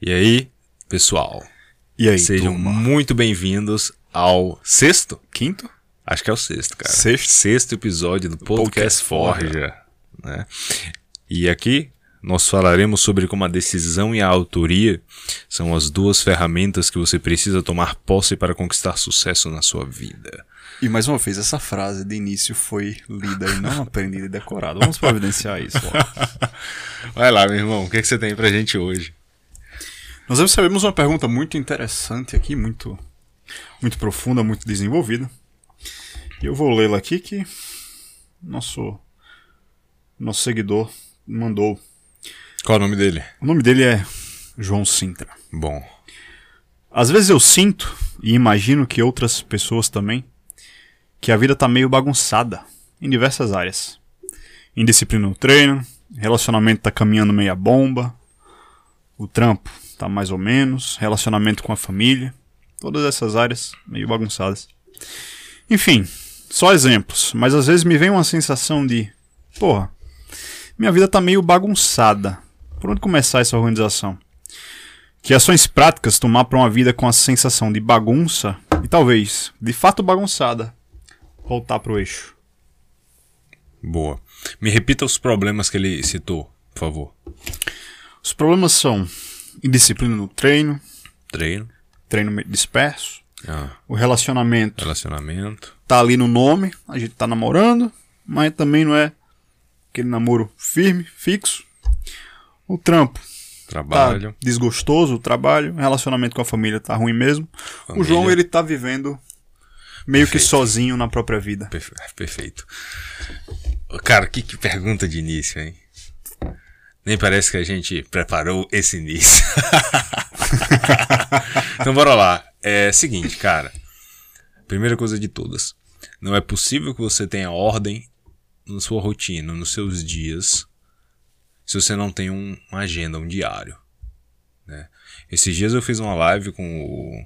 E aí, pessoal? E aí, Sejam turma? muito bem-vindos ao sexto? Quinto? Acho que é o sexto, cara. Sexto? Sexto episódio do Podcast, Podcast Forja. Né? E aqui nós falaremos sobre como a decisão e a autoria são as duas ferramentas que você precisa tomar posse para conquistar sucesso na sua vida. E mais uma vez, essa frase de início foi lida e não aprendida e decorada. Vamos providenciar isso. ó. Vai lá, meu irmão, o que, é que você tem pra gente hoje? Nós recebemos uma pergunta muito interessante aqui, muito, muito profunda, muito desenvolvida. E eu vou lê-la aqui que nosso, nosso seguidor mandou. Qual é o nome dele? O nome dele é João Sintra. Bom, Às vezes eu sinto, e imagino que outras pessoas também, que a vida tá meio bagunçada em diversas áreas. Indisciplina no treino, relacionamento tá caminhando meia bomba, o trampo tá mais ou menos, relacionamento com a família, todas essas áreas meio bagunçadas. Enfim, só exemplos, mas às vezes me vem uma sensação de, porra, minha vida tá meio bagunçada. Por onde começar essa organização? Que ações práticas tomar para uma vida com a sensação de bagunça e talvez, de fato bagunçada, voltar pro eixo. boa. Me repita os problemas que ele citou, por favor. Os problemas são indisciplina no treino, Treino, treino disperso, ah, o relacionamento relacionamento, tá ali no nome, a gente tá namorando, mas também não é aquele namoro firme, fixo. O trampo tá trabalho. desgostoso, o trabalho, o relacionamento com a família tá ruim mesmo. O Família. João ele tá vivendo meio que Perfeito. sozinho na própria vida. Perfe- Perfeito. Cara, que, que pergunta de início, hein? Nem parece que a gente preparou esse início. então bora lá. É seguinte, cara. Primeira coisa de todas. Não é possível que você tenha ordem na sua rotina, nos seus dias, se você não tem um, uma agenda, um diário. né? Esses dias eu fiz uma live com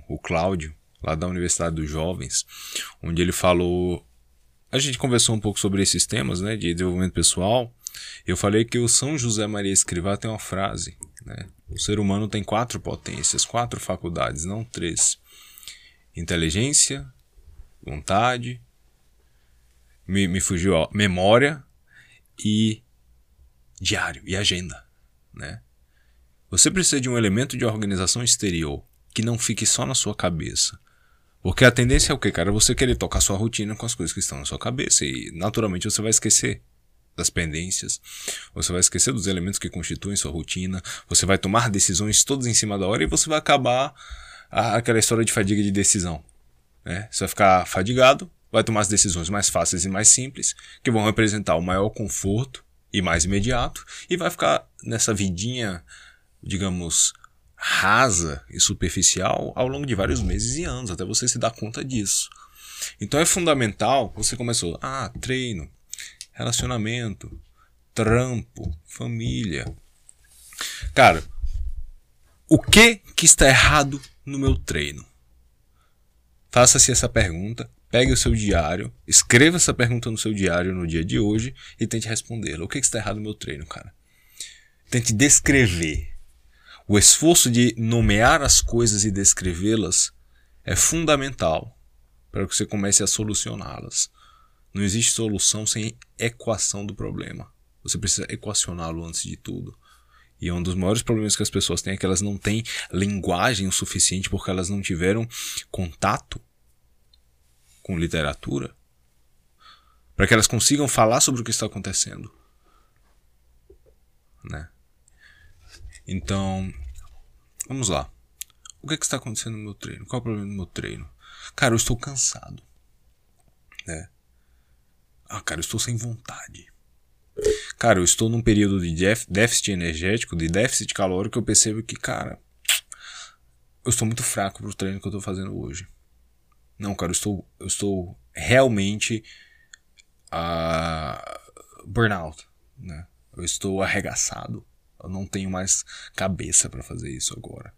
o, o Cláudio, lá da Universidade dos Jovens, onde ele falou a gente conversou um pouco sobre esses temas, né, de desenvolvimento pessoal. Eu falei que o São José Maria Escrivá tem uma frase, né? O ser humano tem quatro potências, quatro faculdades, não três: inteligência, vontade, me, me fugiu, ó, memória e diário e agenda, né? Você precisa de um elemento de organização exterior que não fique só na sua cabeça. Porque a tendência é o que, cara? Você querer tocar sua rotina com as coisas que estão na sua cabeça. E naturalmente você vai esquecer das pendências. Você vai esquecer dos elementos que constituem sua rotina. Você vai tomar decisões todas em cima da hora e você vai acabar aquela história de fadiga de decisão. Né? Você vai ficar fadigado, vai tomar as decisões mais fáceis e mais simples, que vão representar o maior conforto e mais imediato, e vai ficar nessa vidinha, digamos, rasa e superficial ao longo de vários meses e anos, até você se dar conta disso. Então é fundamental, você começou, ah, treino, relacionamento, trampo, família. Cara, o que que está errado no meu treino? Faça-se essa pergunta, pegue o seu diário, escreva essa pergunta no seu diário no dia de hoje e tente respondê-la. O que que está errado no meu treino, cara? Tente descrever. O esforço de nomear as coisas e descrevê-las é fundamental para que você comece a solucioná-las. Não existe solução sem equação do problema. Você precisa equacioná-lo antes de tudo. E um dos maiores problemas que as pessoas têm é que elas não têm linguagem o suficiente porque elas não tiveram contato com literatura para que elas consigam falar sobre o que está acontecendo. Né? Então, vamos lá. O que, é que está acontecendo no meu treino? Qual é o problema do meu treino? Cara, eu estou cansado. Né? Ah, cara, eu estou sem vontade. Cara, eu estou num período de déficit energético, de déficit calórico, eu percebo que, cara, eu estou muito fraco pro treino que eu estou fazendo hoje. Não, cara, eu estou, eu estou realmente ah, burnout, né? Eu estou arregaçado. Eu não tenho mais cabeça para fazer isso agora.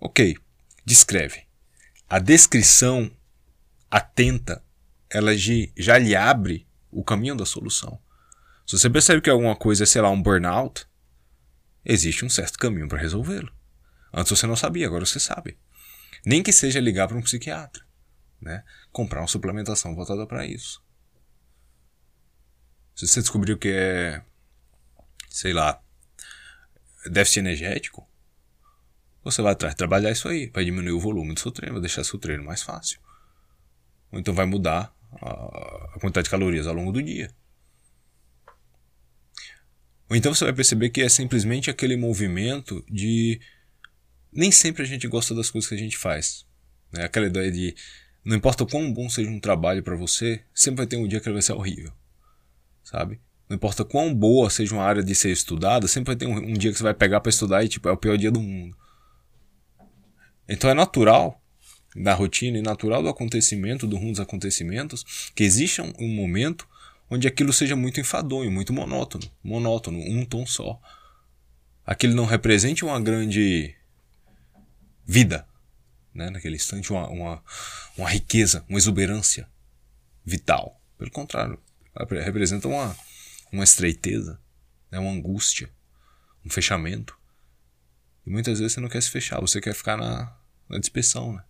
Ok, descreve. A descrição atenta, ela já lhe abre o caminho da solução. Se você percebe que alguma coisa é, sei lá, um burnout, existe um certo caminho para resolvê-lo. Antes você não sabia, agora você sabe. Nem que seja ligar para um psiquiatra, né? Comprar uma suplementação voltada para isso. Se você descobriu que é, sei lá, déficit energético, você vai atrás trabalhar isso aí, vai diminuir o volume do seu treino, vai deixar seu treino mais fácil. Ou então vai mudar a quantidade de calorias ao longo do dia. Ou então você vai perceber que é simplesmente aquele movimento de nem sempre a gente gosta das coisas que a gente faz. Né? Aquela ideia de não importa o quão bom seja um trabalho para você, sempre vai ter um dia que ele vai ser horrível. Sabe? Não importa quão boa seja uma área de ser estudada, sempre vai ter um, um dia que você vai pegar para estudar e tipo, é o pior dia do mundo. Então é natural da rotina e natural do acontecimento, do rumo dos acontecimentos, que exista um, um momento onde aquilo seja muito enfadonho, muito monótono, monótono, um tom só. Aquilo não represente uma grande vida, né? naquele instante, uma, uma, uma riqueza, uma exuberância vital. Pelo contrário, representa uma, uma estreiteza, né? uma angústia, um fechamento. E muitas vezes você não quer se fechar, você quer ficar na, na dispersão. Né?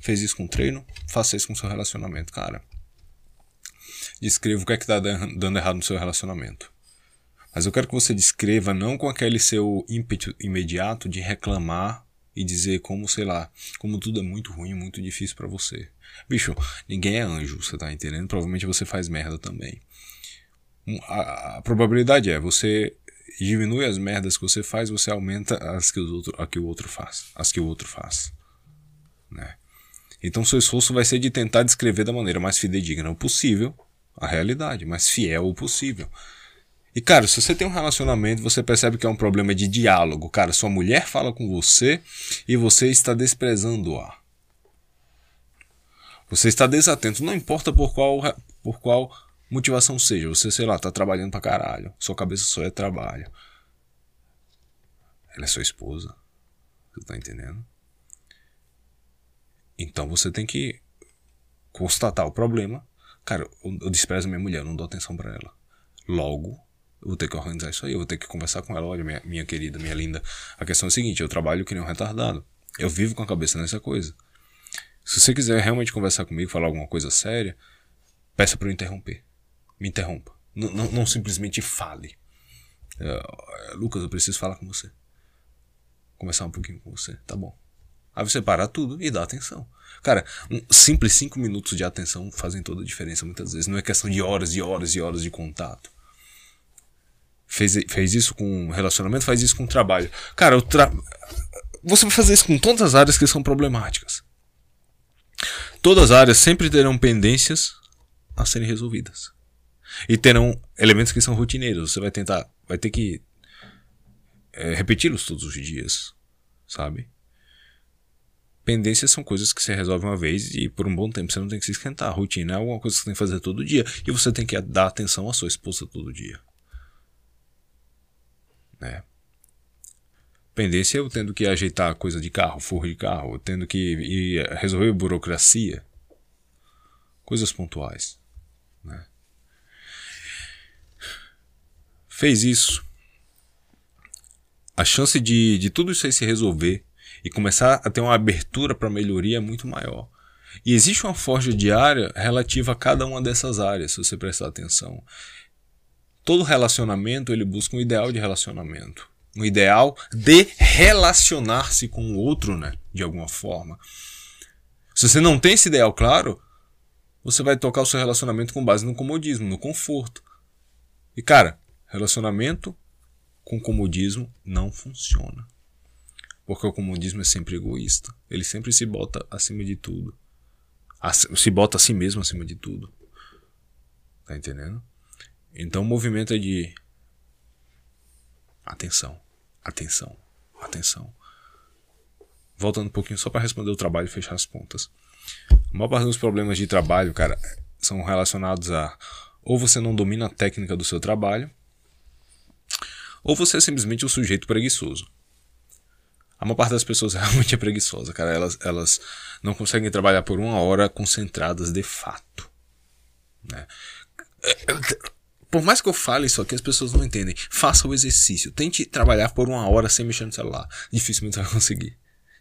Fez isso com treino, faça isso com seu relacionamento, cara. Descreva o que é que tá dando errado no seu relacionamento. Mas eu quero que você descreva não com aquele seu ímpeto imediato de reclamar e dizer como, sei lá, como tudo é muito ruim, muito difícil para você. Bicho, ninguém é anjo, você tá entendendo? Provavelmente você faz merda também. A, a probabilidade é, você diminui as merdas que você faz, você aumenta as que, os outro, a que o outro faz. As que o outro faz. Né? Então seu esforço vai ser de tentar descrever da maneira mais fidedigna possível a realidade, mais fiel possível. E, cara, se você tem um relacionamento, você percebe que é um problema de diálogo. Cara, sua mulher fala com você e você está desprezando-a. Você está desatento, não importa por qual, por qual motivação seja. Você, sei lá, tá trabalhando pra caralho. Sua cabeça só é trabalho. Ela é sua esposa. Você tá entendendo? Então você tem que constatar o problema. Cara, eu, eu desprezo minha mulher, eu não dou atenção para ela. Logo, eu vou ter que organizar isso aí, eu vou ter que conversar com ela. Olha, minha, minha querida, minha linda, a questão é a seguinte: eu trabalho que nem um retardado. Eu vivo com a cabeça nessa coisa. Se você quiser realmente conversar comigo, falar alguma coisa séria, peça para eu interromper. Me interrompa. N não, não simplesmente fale. Uh, Lucas, eu preciso falar com você. Conversar um pouquinho com você. Tá bom. Aí você para tudo e dá atenção. Cara, um simples cinco minutos de atenção fazem toda a diferença muitas vezes. Não é questão de horas e horas e horas de contato fez, fez isso com relacionamento, faz isso com trabalho. Cara, tra... você vai fazer isso com todas as áreas que são problemáticas. Todas as áreas sempre terão pendências a serem resolvidas. E terão elementos que são rotineiros. Você vai tentar, vai ter que é, repeti-los todos os dias, sabe? Pendências são coisas que você resolve uma vez e por um bom tempo você não tem que se esquentar. A rotina é alguma coisa que você tem que fazer todo dia e você tem que dar atenção à sua esposa todo dia. Né? Pendência eu tendo que ajeitar coisa de carro, forro de carro, tendo que resolver burocracia. Coisas pontuais. Né? Fez isso. A chance de, de tudo isso aí se resolver e começar a ter uma abertura para melhoria é muito maior. E existe uma forja diária relativa a cada uma dessas áreas, se você prestar atenção todo relacionamento ele busca um ideal de relacionamento. Um ideal de relacionar-se com o outro, né? De alguma forma. Se você não tem esse ideal claro, você vai tocar o seu relacionamento com base no comodismo, no conforto. E cara, relacionamento com comodismo não funciona. Porque o comodismo é sempre egoísta. Ele sempre se bota acima de tudo. Se bota a si mesmo acima de tudo. Tá entendendo? Então o movimento é de atenção, atenção, atenção. Voltando um pouquinho só para responder o trabalho e fechar as pontas. A maior parte dos problemas de trabalho, cara, são relacionados a ou você não domina a técnica do seu trabalho, ou você é simplesmente um sujeito preguiçoso. A maior parte das pessoas realmente é preguiçosa, cara. Elas, elas não conseguem trabalhar por uma hora concentradas de fato. Né? Por mais que eu fale isso aqui, as pessoas não entendem. Faça o exercício. Tente trabalhar por uma hora sem mexer no celular. Dificilmente você vai conseguir.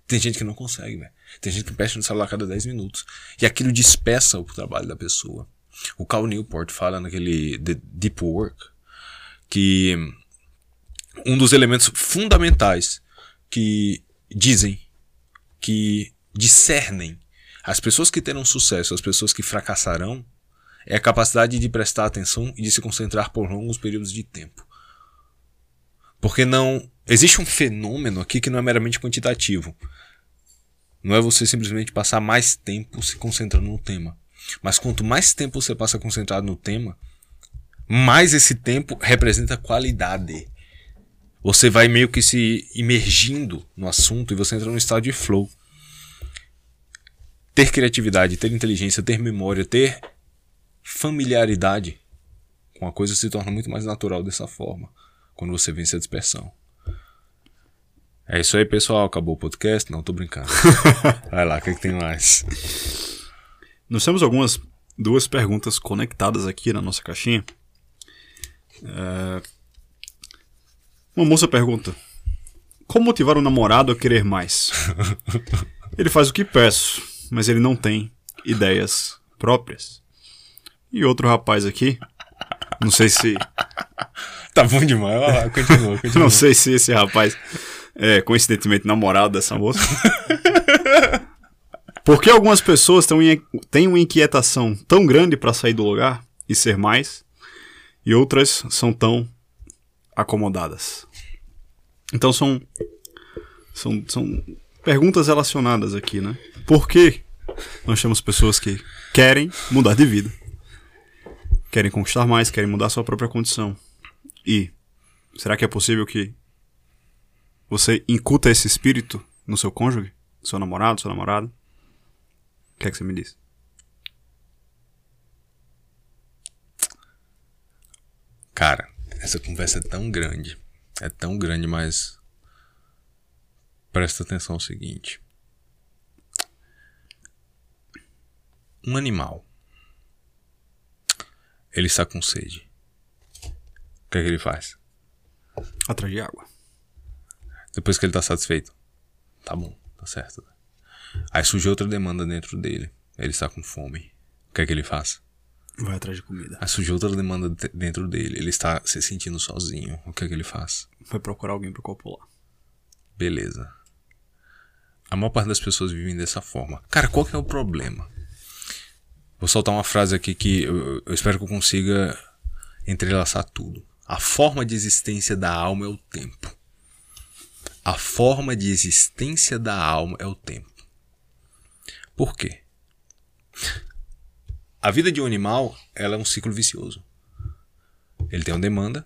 Tem gente que não consegue, velho. Tem gente que mexe no celular a cada 10 minutos. E aquilo despeça o trabalho da pessoa. O Cal Newport fala naquele The Deep Work que um dos elementos fundamentais que dizem que discernem as pessoas que terão sucesso, as pessoas que fracassarão, é a capacidade de prestar atenção e de se concentrar por longos períodos de tempo. Porque não. Existe um fenômeno aqui que não é meramente quantitativo. Não é você simplesmente passar mais tempo se concentrando no tema. Mas quanto mais tempo você passa concentrado no tema, mais esse tempo representa qualidade. Você vai meio que se imergindo no assunto e você entra num estado de flow. Ter criatividade, ter inteligência, ter memória, ter familiaridade com a coisa se torna muito mais natural dessa forma, quando você vence a dispersão. É isso aí, pessoal. Acabou o podcast? Não, tô brincando. Vai lá, o que, é que tem mais? Nós temos algumas duas perguntas conectadas aqui na nossa caixinha. É... Uma moça pergunta: Como motivar o namorado a querer mais? ele faz o que peço, mas ele não tem ideias próprias. E outro rapaz aqui, não sei se. Tá bom demais, lá, continua, continua. não sei se esse rapaz é coincidentemente namorado dessa moça. Por que algumas pessoas têm uma inquietação tão grande para sair do lugar e ser mais, e outras são tão acomodadas? Então são, são, são perguntas relacionadas aqui, né? Por que nós temos pessoas que querem mudar de vida querem conquistar mais, querem mudar sua própria condição. E será que é possível que você incuta esse espírito no seu cônjuge, seu namorado, sua namorada? O que é que você me diz? Cara, essa conversa é tão grande. É tão grande, mas. Presta atenção no seguinte. Um animal ele está com sede. O que é que ele faz? Atrás de água. Depois que ele está satisfeito. Tá bom, tá certo. Aí surge outra demanda dentro dele. Ele está com fome. O que é que ele faz? Vai atrás de comida. Aí surge outra demanda dentro dele. Ele está se sentindo sozinho. O que é que ele faz? Vai procurar alguém para copular. Beleza. A maior parte das pessoas vivem dessa forma. Cara, qual que é o problema? Vou soltar uma frase aqui que eu, eu espero que eu consiga entrelaçar tudo. A forma de existência da alma é o tempo. A forma de existência da alma é o tempo. Por quê? A vida de um animal ela é um ciclo vicioso. Ele tem uma demanda,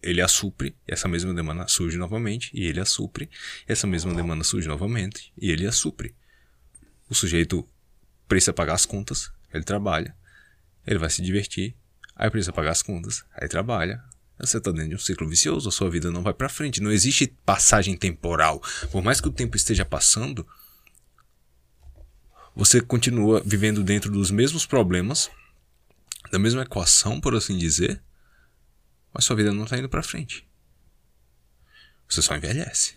ele a supre, essa mesma demanda surge novamente, e ele a supre, essa mesma demanda surge novamente, e ele a supre. O sujeito precisa pagar as contas, ele trabalha, ele vai se divertir, aí precisa pagar as contas, aí trabalha. Você está dentro de um ciclo vicioso, a sua vida não vai para frente. Não existe passagem temporal. Por mais que o tempo esteja passando, você continua vivendo dentro dos mesmos problemas, da mesma equação, por assim dizer, mas sua vida não está indo para frente. Você só envelhece.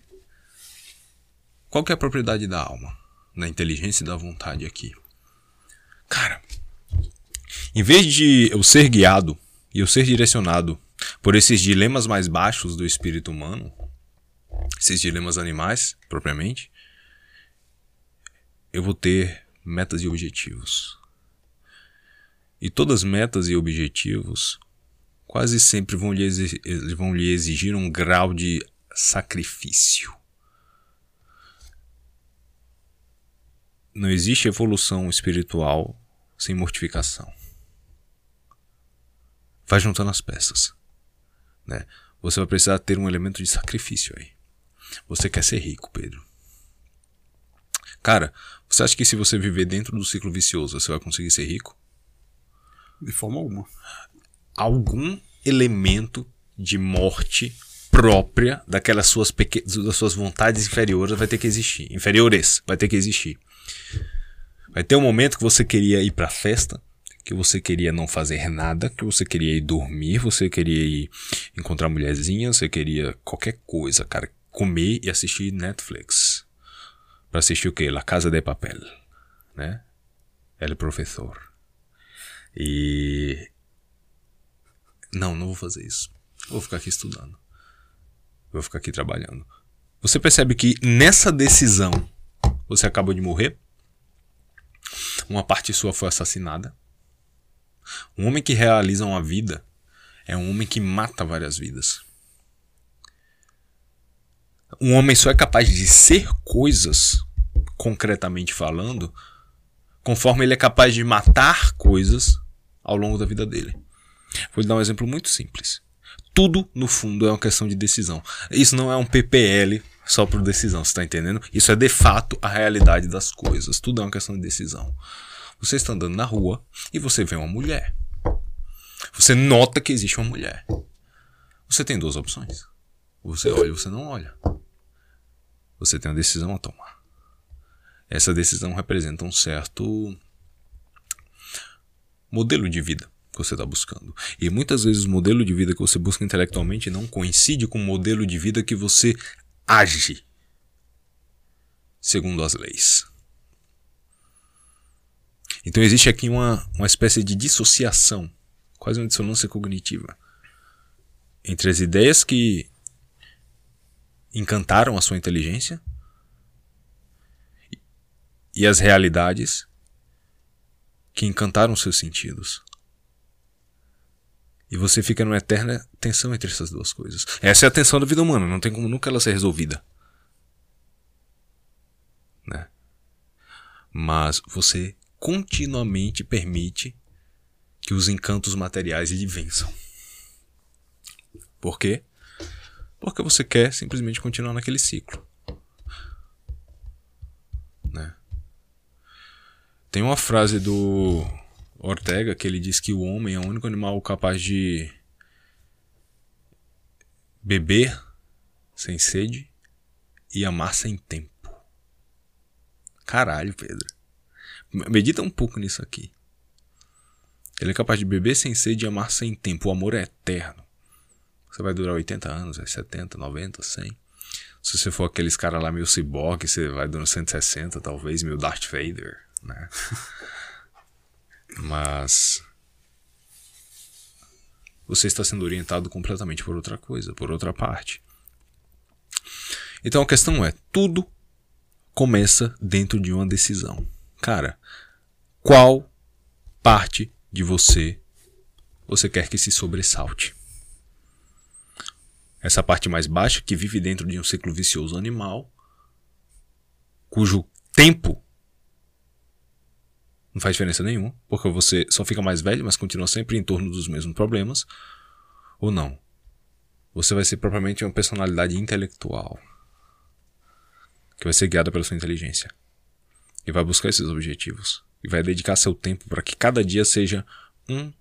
Qual é a propriedade da alma, da inteligência e da vontade aqui? Cara, em vez de eu ser guiado e eu ser direcionado por esses dilemas mais baixos do espírito humano, esses dilemas animais, propriamente, eu vou ter metas e objetivos. E todas metas e objetivos quase sempre vão lhe, exigir, vão lhe exigir um grau de sacrifício. Não existe evolução espiritual sem mortificação. Vai juntando as peças. Né? Você vai precisar ter um elemento de sacrifício aí. Você quer ser rico, Pedro. Cara, você acha que se você viver dentro do ciclo vicioso, você vai conseguir ser rico? De forma alguma. Algum elemento de morte própria daquelas suas, das suas vontades inferiores vai ter que existir. Inferiores vai ter que existir. Vai ter um momento que você queria ir pra festa, que você queria não fazer nada, que você queria ir dormir, você queria ir encontrar mulherzinha, você queria qualquer coisa, cara, comer e assistir Netflix. Para assistir o quê? La Casa de Papel, né? El Professor. E não, não vou fazer isso. Vou ficar aqui estudando. Vou ficar aqui trabalhando. Você percebe que nessa decisão você acabou de morrer? Uma parte sua foi assassinada. Um homem que realiza uma vida é um homem que mata várias vidas. Um homem só é capaz de ser coisas, concretamente falando, conforme ele é capaz de matar coisas ao longo da vida dele. Vou lhe dar um exemplo muito simples. Tudo, no fundo, é uma questão de decisão. Isso não é um PPL só por decisão, você está entendendo? Isso é de fato a realidade das coisas. Tudo é uma questão de decisão. Você está andando na rua e você vê uma mulher. Você nota que existe uma mulher. Você tem duas opções. Você olha ou você não olha. Você tem uma decisão a tomar. Essa decisão representa um certo modelo de vida que você está buscando. E muitas vezes o modelo de vida que você busca intelectualmente não coincide com o modelo de vida que você age segundo as leis. Então existe aqui uma, uma espécie de dissociação, quase uma dissonância cognitiva, entre as ideias que encantaram a sua inteligência e as realidades que encantaram seus sentidos. E você fica numa eterna tensão entre essas duas coisas. Essa é a tensão da vida humana, não tem como nunca ela ser resolvida. Né? Mas você continuamente permite que os encantos materiais lhe vençam. Por quê? Porque você quer simplesmente continuar naquele ciclo. Né? Tem uma frase do Ortega que ele diz que o homem é o único animal capaz de beber sem sede e amar sem tempo. Caralho, Pedro. Medita um pouco nisso aqui. Ele é capaz de beber sem sede e amar sem tempo. O amor é eterno. Você vai durar 80 anos, 70, 90, 100. Se você for aqueles caras lá meio ciborgue, você vai durar 160, talvez, meio Darth Vader, né? Mas você está sendo orientado completamente por outra coisa, por outra parte. Então a questão é: tudo começa dentro de uma decisão. Cara, qual parte de você você quer que se sobressalte? Essa parte mais baixa que vive dentro de um ciclo vicioso animal, cujo tempo não faz diferença nenhuma, porque você só fica mais velho, mas continua sempre em torno dos mesmos problemas. Ou não. Você vai ser propriamente uma personalidade intelectual que vai ser guiada pela sua inteligência e vai buscar esses objetivos e vai dedicar seu tempo para que cada dia seja um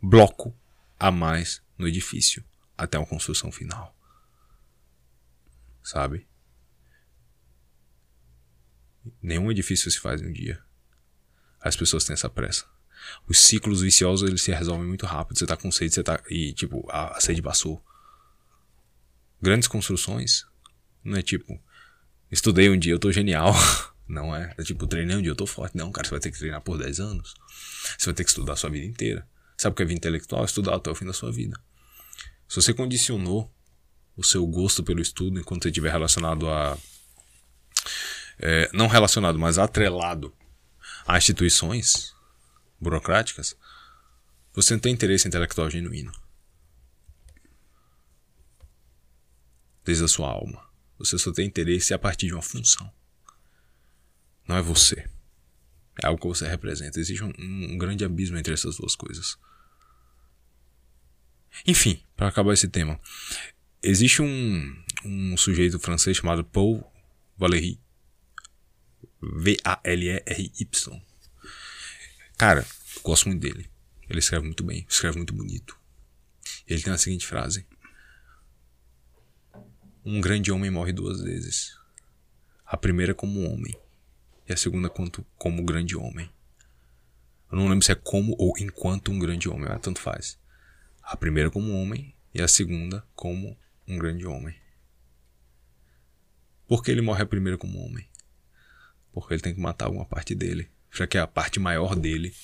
bloco a mais no edifício até uma construção final. Sabe? Nenhum edifício se faz em um dia. As pessoas têm essa pressa. Os ciclos viciosos eles se resolvem muito rápido. Você tá com sede, você tá. E tipo, a, a sede passou. Grandes construções. Não é tipo, estudei um dia, eu tô genial. Não é. É tipo, treinei um dia, eu tô forte. Não, cara, você vai ter que treinar por 10 anos. Você vai ter que estudar a sua vida inteira. Sabe o que é vida intelectual? Estudar até o fim da sua vida. Se você condicionou o seu gosto pelo estudo enquanto você estiver relacionado a é, não relacionado, mas atrelado a instituições burocráticas, você não tem interesse intelectual genuíno. Desde a sua alma. Você só tem interesse a partir de uma função. Não é você. É algo que você representa. Existe um, um grande abismo entre essas duas coisas. Enfim, para acabar esse tema, existe um, um sujeito francês chamado Paul Valéry V-A-L-E-R-Y. Cara, gosto muito dele. Ele escreve muito bem, escreve muito bonito. Ele tem a seguinte frase: Um grande homem morre duas vezes. A primeira como homem, e a segunda como grande homem. Eu não lembro se é como ou enquanto um grande homem, mas tanto faz. A primeira como homem e a segunda como um grande homem. Por que ele morre primeiro como homem? Porque ele tem que matar alguma parte dele, já que a parte maior dele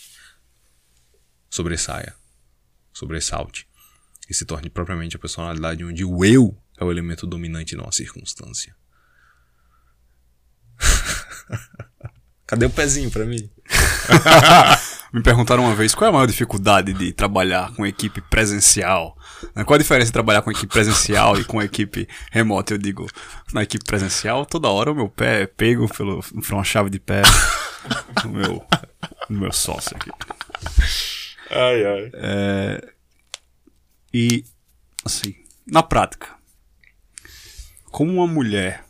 sobressaia, sobressalte e se torne propriamente a personalidade onde o eu é o elemento dominante numa circunstância. Cadê o pezinho pra mim? Me perguntaram uma vez qual é a maior dificuldade de trabalhar com equipe presencial. Né? Qual a diferença de trabalhar com equipe presencial e com equipe remota? Eu digo, na equipe presencial, toda hora o meu pé é pego pelo, por uma chave de pé no meu, no meu sócio aqui. Ai, ai. É, e, assim, na prática, como uma mulher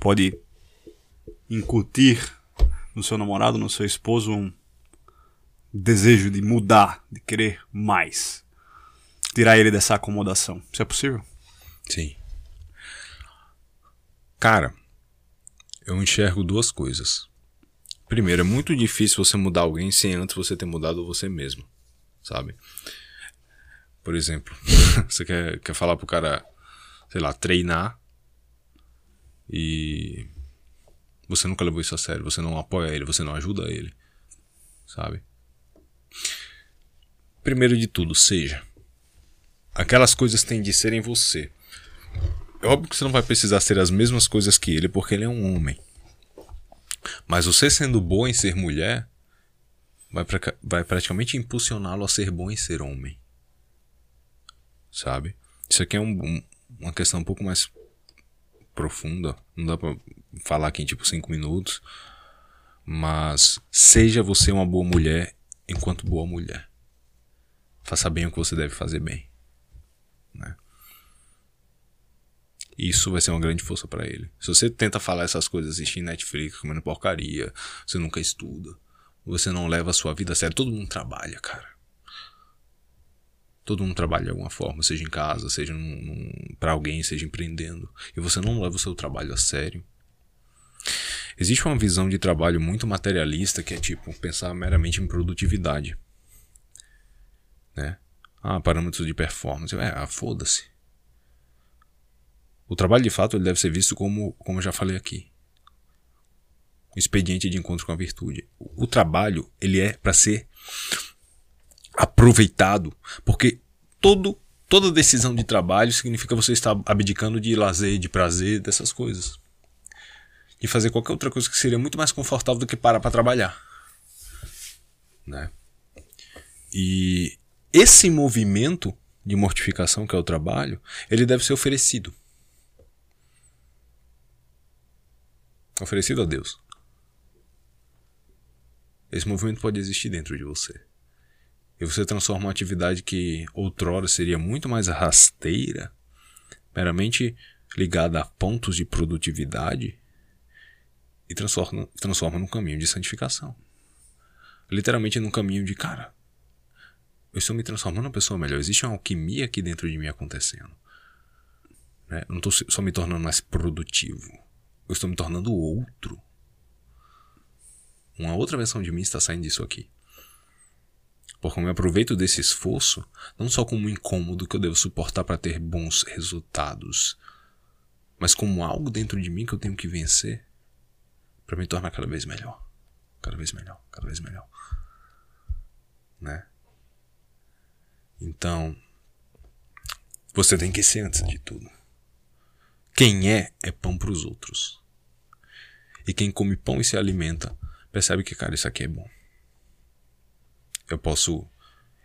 pode incutir no seu namorado, no seu esposo, um desejo de mudar, de querer mais, tirar ele dessa acomodação? Isso é possível? Sim. Cara, eu enxergo duas coisas. Primeiro, é muito difícil você mudar alguém sem antes você ter mudado você mesmo, sabe? Por exemplo, você quer, quer falar pro cara, sei lá, treinar e você nunca levou isso a sério, você não apoia ele, você não ajuda ele, sabe? Primeiro de tudo, seja. Aquelas coisas têm de ser em você. É óbvio que você não vai precisar ser as mesmas coisas que ele, porque ele é um homem. Mas você sendo boa em ser mulher, vai, pra, vai praticamente impulsioná-lo a ser bom em ser homem. Sabe? Isso aqui é um, um, uma questão um pouco mais profunda. Não dá pra falar aqui em tipo 5 minutos. Mas seja você uma boa mulher enquanto boa mulher. Faça bem o que você deve fazer bem. Né? Isso vai ser uma grande força para ele. Se você tenta falar essas coisas assistindo Netflix, comendo porcaria, você nunca estuda, você não leva a sua vida a sério. Todo mundo trabalha, cara. Todo mundo trabalha de alguma forma, seja em casa, seja para alguém, seja empreendendo. E você não leva o seu trabalho a sério. Existe uma visão de trabalho muito materialista que é tipo pensar meramente em produtividade. Né? Ah, parâmetros de performance. É, ah, foda-se. O trabalho de fato ele deve ser visto como, como eu já falei aqui, um expediente de encontro com a virtude. O, trabalho ele é para ser aproveitado, porque todo toda decisão de trabalho significa você estar abdicando de lazer, de prazer, dessas coisas. De fazer qualquer outra coisa que seria muito mais confortável do que parar para trabalhar. Né? E esse movimento de mortificação que é o trabalho, ele deve ser oferecido. oferecido a Deus. Esse movimento pode existir dentro de você. E você transforma uma atividade que outrora seria muito mais rasteira, meramente ligada a pontos de produtividade, e transforma, transforma num caminho de santificação. Literalmente num caminho de, cara, eu estou me transformando uma pessoa melhor. Existe uma alquimia aqui dentro de mim acontecendo. Né? Eu não estou só me tornando mais produtivo eu estou me tornando outro. Uma outra versão de mim está saindo disso aqui. Porque eu me aproveito desse esforço não só como um incômodo que eu devo suportar para ter bons resultados, mas como algo dentro de mim que eu tenho que vencer para me tornar cada vez melhor. Cada vez melhor, cada vez melhor. Né? Então, você tem que ser antes de tudo. Quem é, é pão para os outros. E quem come pão e se alimenta, percebe que, cara, isso aqui é bom. Eu posso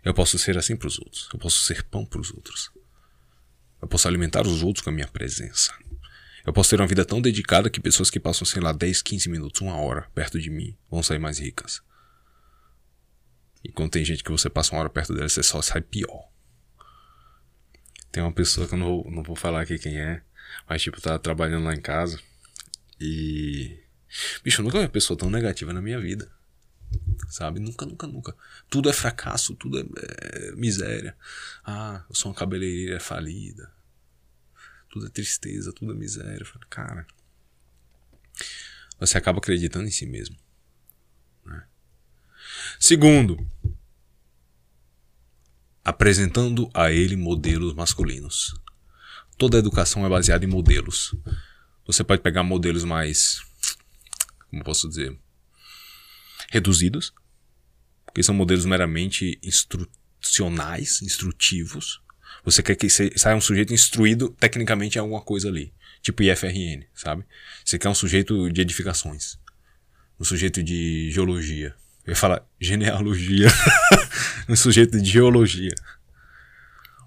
eu posso ser assim para os outros. Eu posso ser pão para os outros. Eu posso alimentar os outros com a minha presença. Eu posso ter uma vida tão dedicada que pessoas que passam, sei lá, 10, 15 minutos, uma hora perto de mim vão sair mais ricas. E quando tem gente que você passa uma hora perto dela, você só sai pior. Tem uma pessoa que eu não, não vou falar aqui quem é, mas, tipo, tá trabalhando lá em casa. E. Bicho, eu nunca vi uma pessoa tão negativa na minha vida. Sabe? Nunca, nunca, nunca. Tudo é fracasso, tudo é, é miséria. Ah, eu sou uma cabeleireira falida. Tudo é tristeza, tudo é miséria. Cara. Você acaba acreditando em si mesmo. Né? Segundo, apresentando a ele modelos masculinos. Toda educação é baseada em modelos. Você pode pegar modelos mais. Como posso dizer? Reduzidos. Que são modelos meramente instrucionais, instrutivos. Você quer que saia um sujeito instruído tecnicamente em alguma coisa ali. Tipo IFRN, sabe? Você quer um sujeito de edificações. Um sujeito de geologia. Eu ia falar genealogia. um sujeito de geologia.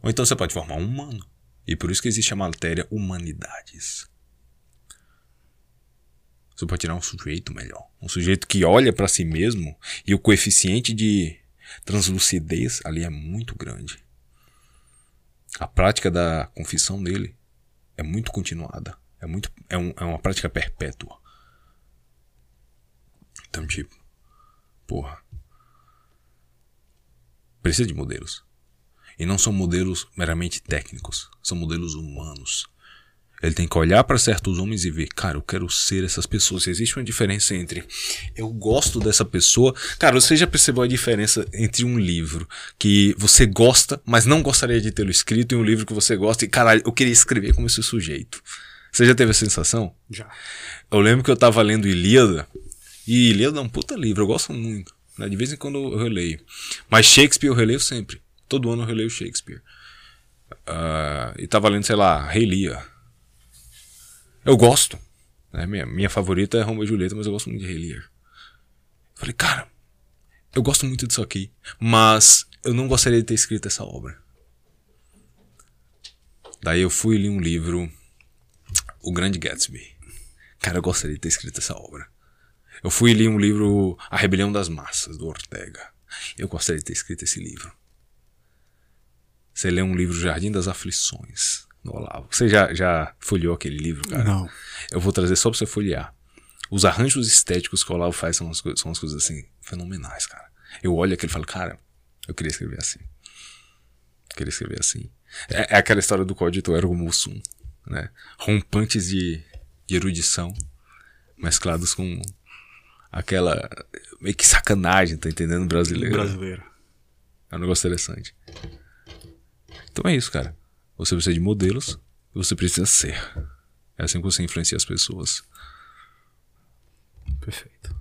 Ou então você pode formar um humano. E por isso que existe a matéria humanidades. Você pode tirar um sujeito melhor. Um sujeito que olha para si mesmo e o coeficiente de translucidez ali é muito grande. A prática da confissão dele é muito continuada. É, muito, é, um, é uma prática perpétua. Então, tipo, porra. Precisa de modelos. E não são modelos meramente técnicos, são modelos humanos. Ele tem que olhar para certos homens e ver, cara, eu quero ser essas pessoas. Existe uma diferença entre eu gosto dessa pessoa. Cara, você já percebeu a diferença entre um livro que você gosta, mas não gostaria de tê-lo escrito, e um livro que você gosta e, caralho, eu queria escrever como esse sujeito. Você já teve a sensação? Já. Eu lembro que eu tava lendo Ilíada, e Ilíada é um puta livro, eu gosto muito. Né? De vez em quando eu releio. Mas Shakespeare eu releio sempre. Todo ano eu releio Shakespeare. Uh, e tava lendo, sei lá, Rei eu gosto. Né? Minha, minha favorita é Romeo e Julieta, mas eu gosto muito de Rei. Falei, cara, eu gosto muito disso aqui, mas eu não gostaria de ter escrito essa obra. Daí eu fui e li um livro, O Grande Gatsby. Cara, eu gostaria de ter escrito essa obra. Eu fui li um livro, A Rebelião das Massas, do Ortega. Eu gostaria de ter escrito esse livro. Você lê um livro Jardim das Aflições no Olavo. Você já, já folheou aquele livro, cara? Não. Eu vou trazer só pra você folhear. Os arranjos estéticos que o Olavo faz são umas, são umas coisas assim, fenomenais, cara. Eu olho aquilo e falo, cara, eu queria escrever assim. Eu queria escrever assim. É, é aquela história do código ergo mussum, né? Rompantes de, de erudição, mesclados com aquela meio que sacanagem, tá entendendo? Brasileiro. Brasileiro. É um negócio interessante. Então é isso, cara. Você precisa de modelos e você precisa ser. É assim que você influencia as pessoas. Perfeito.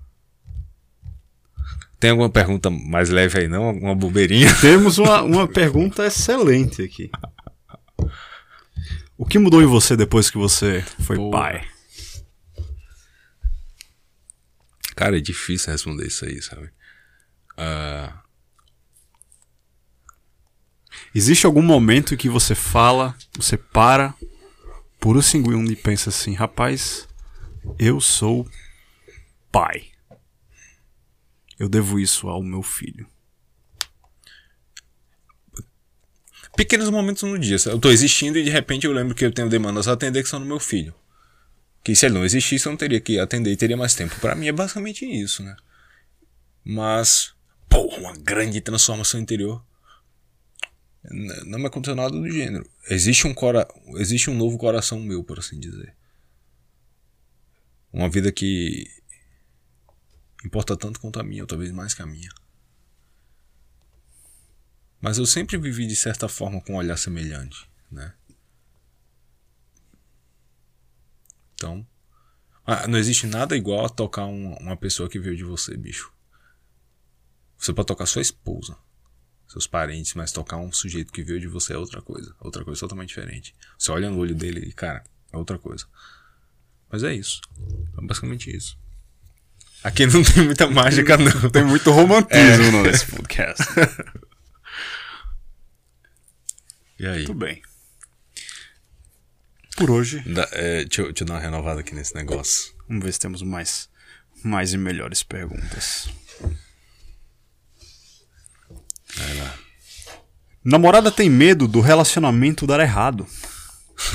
Tem alguma pergunta mais leve aí, não? Alguma bobeirinha? Temos uma, uma pergunta excelente aqui. O que mudou em você depois que você foi Pô. pai? Cara, é difícil responder isso aí, sabe? Uh, Existe algum momento que você fala, você para por um segundo e pensa assim, rapaz, eu sou pai. Eu devo isso ao meu filho. Pequenos momentos no dia. Eu tô existindo e de repente eu lembro que eu tenho demandas a atender que são no meu filho. Que se ele não existisse eu não teria que atender e teria mais tempo. Para mim é basicamente isso, né? Mas, porra, uma grande transformação interior não me aconteceu nada do gênero. Existe um, cora existe um novo coração meu, por assim dizer. Uma vida que importa tanto quanto a minha, ou talvez mais que a minha. Mas eu sempre vivi de certa forma com um olhar semelhante, né? Então, ah, não existe nada igual a tocar uma, uma pessoa que veio de você, bicho. Você pode tocar sua esposa seus parentes, mas tocar um sujeito que veio de você é outra coisa. Outra coisa totalmente diferente. Você olha no olho dele e, cara, é outra coisa. Mas é isso. É basicamente isso. Aqui não tem muita mágica, não. Tem muito romantismo é. nesse podcast. e aí? Muito bem. Por hoje. Da, é, deixa, eu, deixa eu dar uma renovada aqui nesse negócio. Vamos ver se temos mais, mais e melhores perguntas. Namorada tem medo do relacionamento dar errado.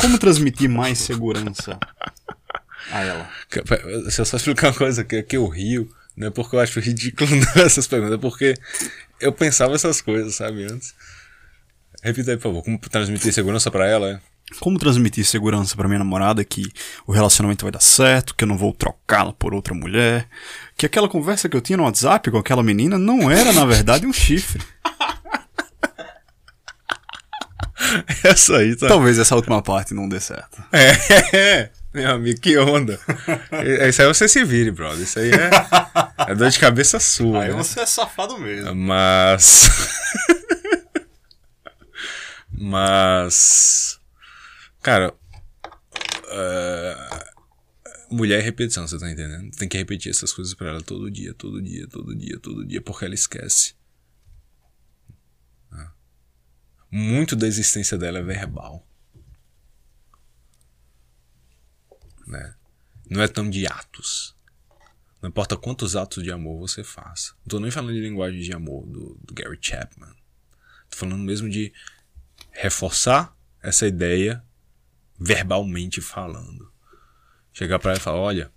Como transmitir mais segurança a ela? Se eu só explicar uma coisa que, que eu rio, não é porque eu acho ridículo essas perguntas, é porque eu pensava essas coisas, sabe, antes. Repita aí, por favor. Como transmitir segurança pra ela? é? Como transmitir segurança pra minha namorada que o relacionamento vai dar certo, que eu não vou trocá-la por outra mulher, que aquela conversa que eu tinha no WhatsApp com aquela menina não era, na verdade, um chifre. Essa aí tá. Talvez essa última parte não dê certo. É, meu amigo, que onda. Isso aí você se vire, brother. Isso aí é, é dor de cabeça sua. né? é safado mesmo. Mas. Mas. Cara. é, Mulher é repetição, você tá entendendo? Tem que repetir essas coisas pra ela todo dia, todo dia, todo dia, todo dia, porque ela esquece. Ah. Muito da existência dela é verbal. Né? Não é tão de atos. Não importa quantos atos de amor você faça. Não tô nem falando de linguagem de amor do, do Gary Chapman. Tô falando mesmo de reforçar essa ideia verbalmente falando. Chegar pra ela e falar: olha,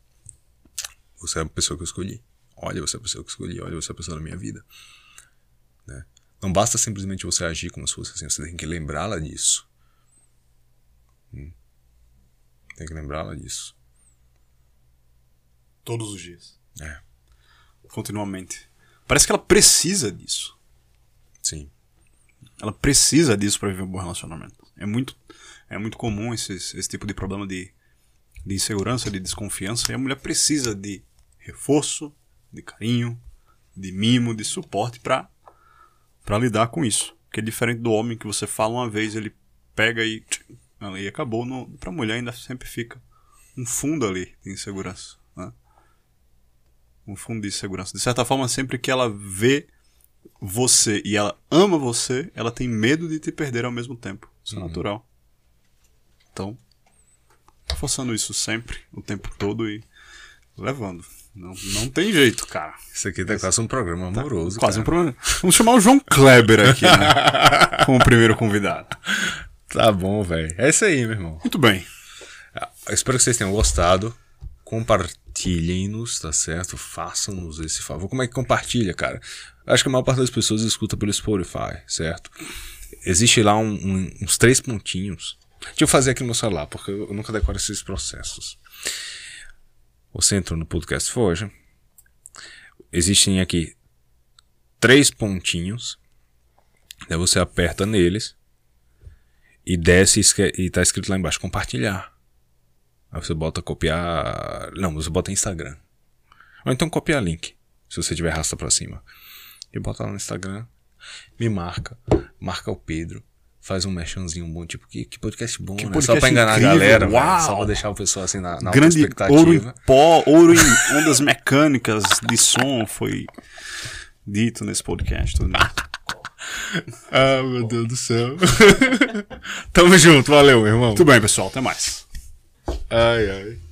você é a pessoa que eu escolhi. Olha, você é a pessoa que eu escolhi. Olha, você é a pessoa da minha vida. Né? Não basta simplesmente você agir como se fosse assim. Você tem que lembrá-la disso. Hum. Tem que lembrá-la disso. Todos os dias. É, Continuamente. Parece que ela precisa disso. sim. Ela precisa disso pra viver um bom relacionamento. É muito, é muito comum esse, esse tipo de problema de, de insegurança, de desconfiança. E a mulher precisa de reforço, de carinho, de mimo, de suporte pra para lidar com isso. Que é diferente do homem que você fala uma vez, ele pega e, e acabou. No, pra mulher ainda sempre fica um fundo ali de insegurança. Né? Um fundo de insegurança. De certa forma, sempre que ela vê você e ela ama você, ela tem medo de te perder ao mesmo tempo. Isso é natural. Então, forçando isso sempre, o tempo todo e levando. Não, não tem jeito, cara. Isso aqui tá quase um programa amoroso. Quase um cara. problema. Vamos chamar o João Kleber aqui, né? Como primeiro convidado. Tá bom, velho. É isso aí, meu irmão. Muito bem. Eu espero que vocês tenham gostado. Compartilhem-nos, tá certo? Façam-nos esse favor. Como é que compartilha, cara? Acho que a maior parte das pessoas escuta pelo Spotify, certo? Existe lá um- um- uns três pontinhos. Deixa eu fazer aqui no meu celular, porque eu nunca decoro esses processos. Você entrou no podcast Forja. Existem aqui três pontinhos. Daí você aperta neles e desce e esque- e tá escrito lá embaixo compartilhar. Aí você bota copiar. Não, você bota Instagram. Ou então copiar link. Se você tiver rasta pra cima. E bota lá no Instagram. Me marca. Marca o Pedro. Faz um merchanzinho bom. Tipo, que, que podcast bom, né? Só podcast pra enganar incrível, a galera. uau! Só pra deixar o pessoal assim na, na Grande expectativa. ouro em pó, ouro em ondas mecânicas de som foi dito nesse podcast. Tudo? Ah, meu Deus do céu. Tamo junto, valeu, meu irmão. Muito bem, pessoal. Até mais. Ai, ai.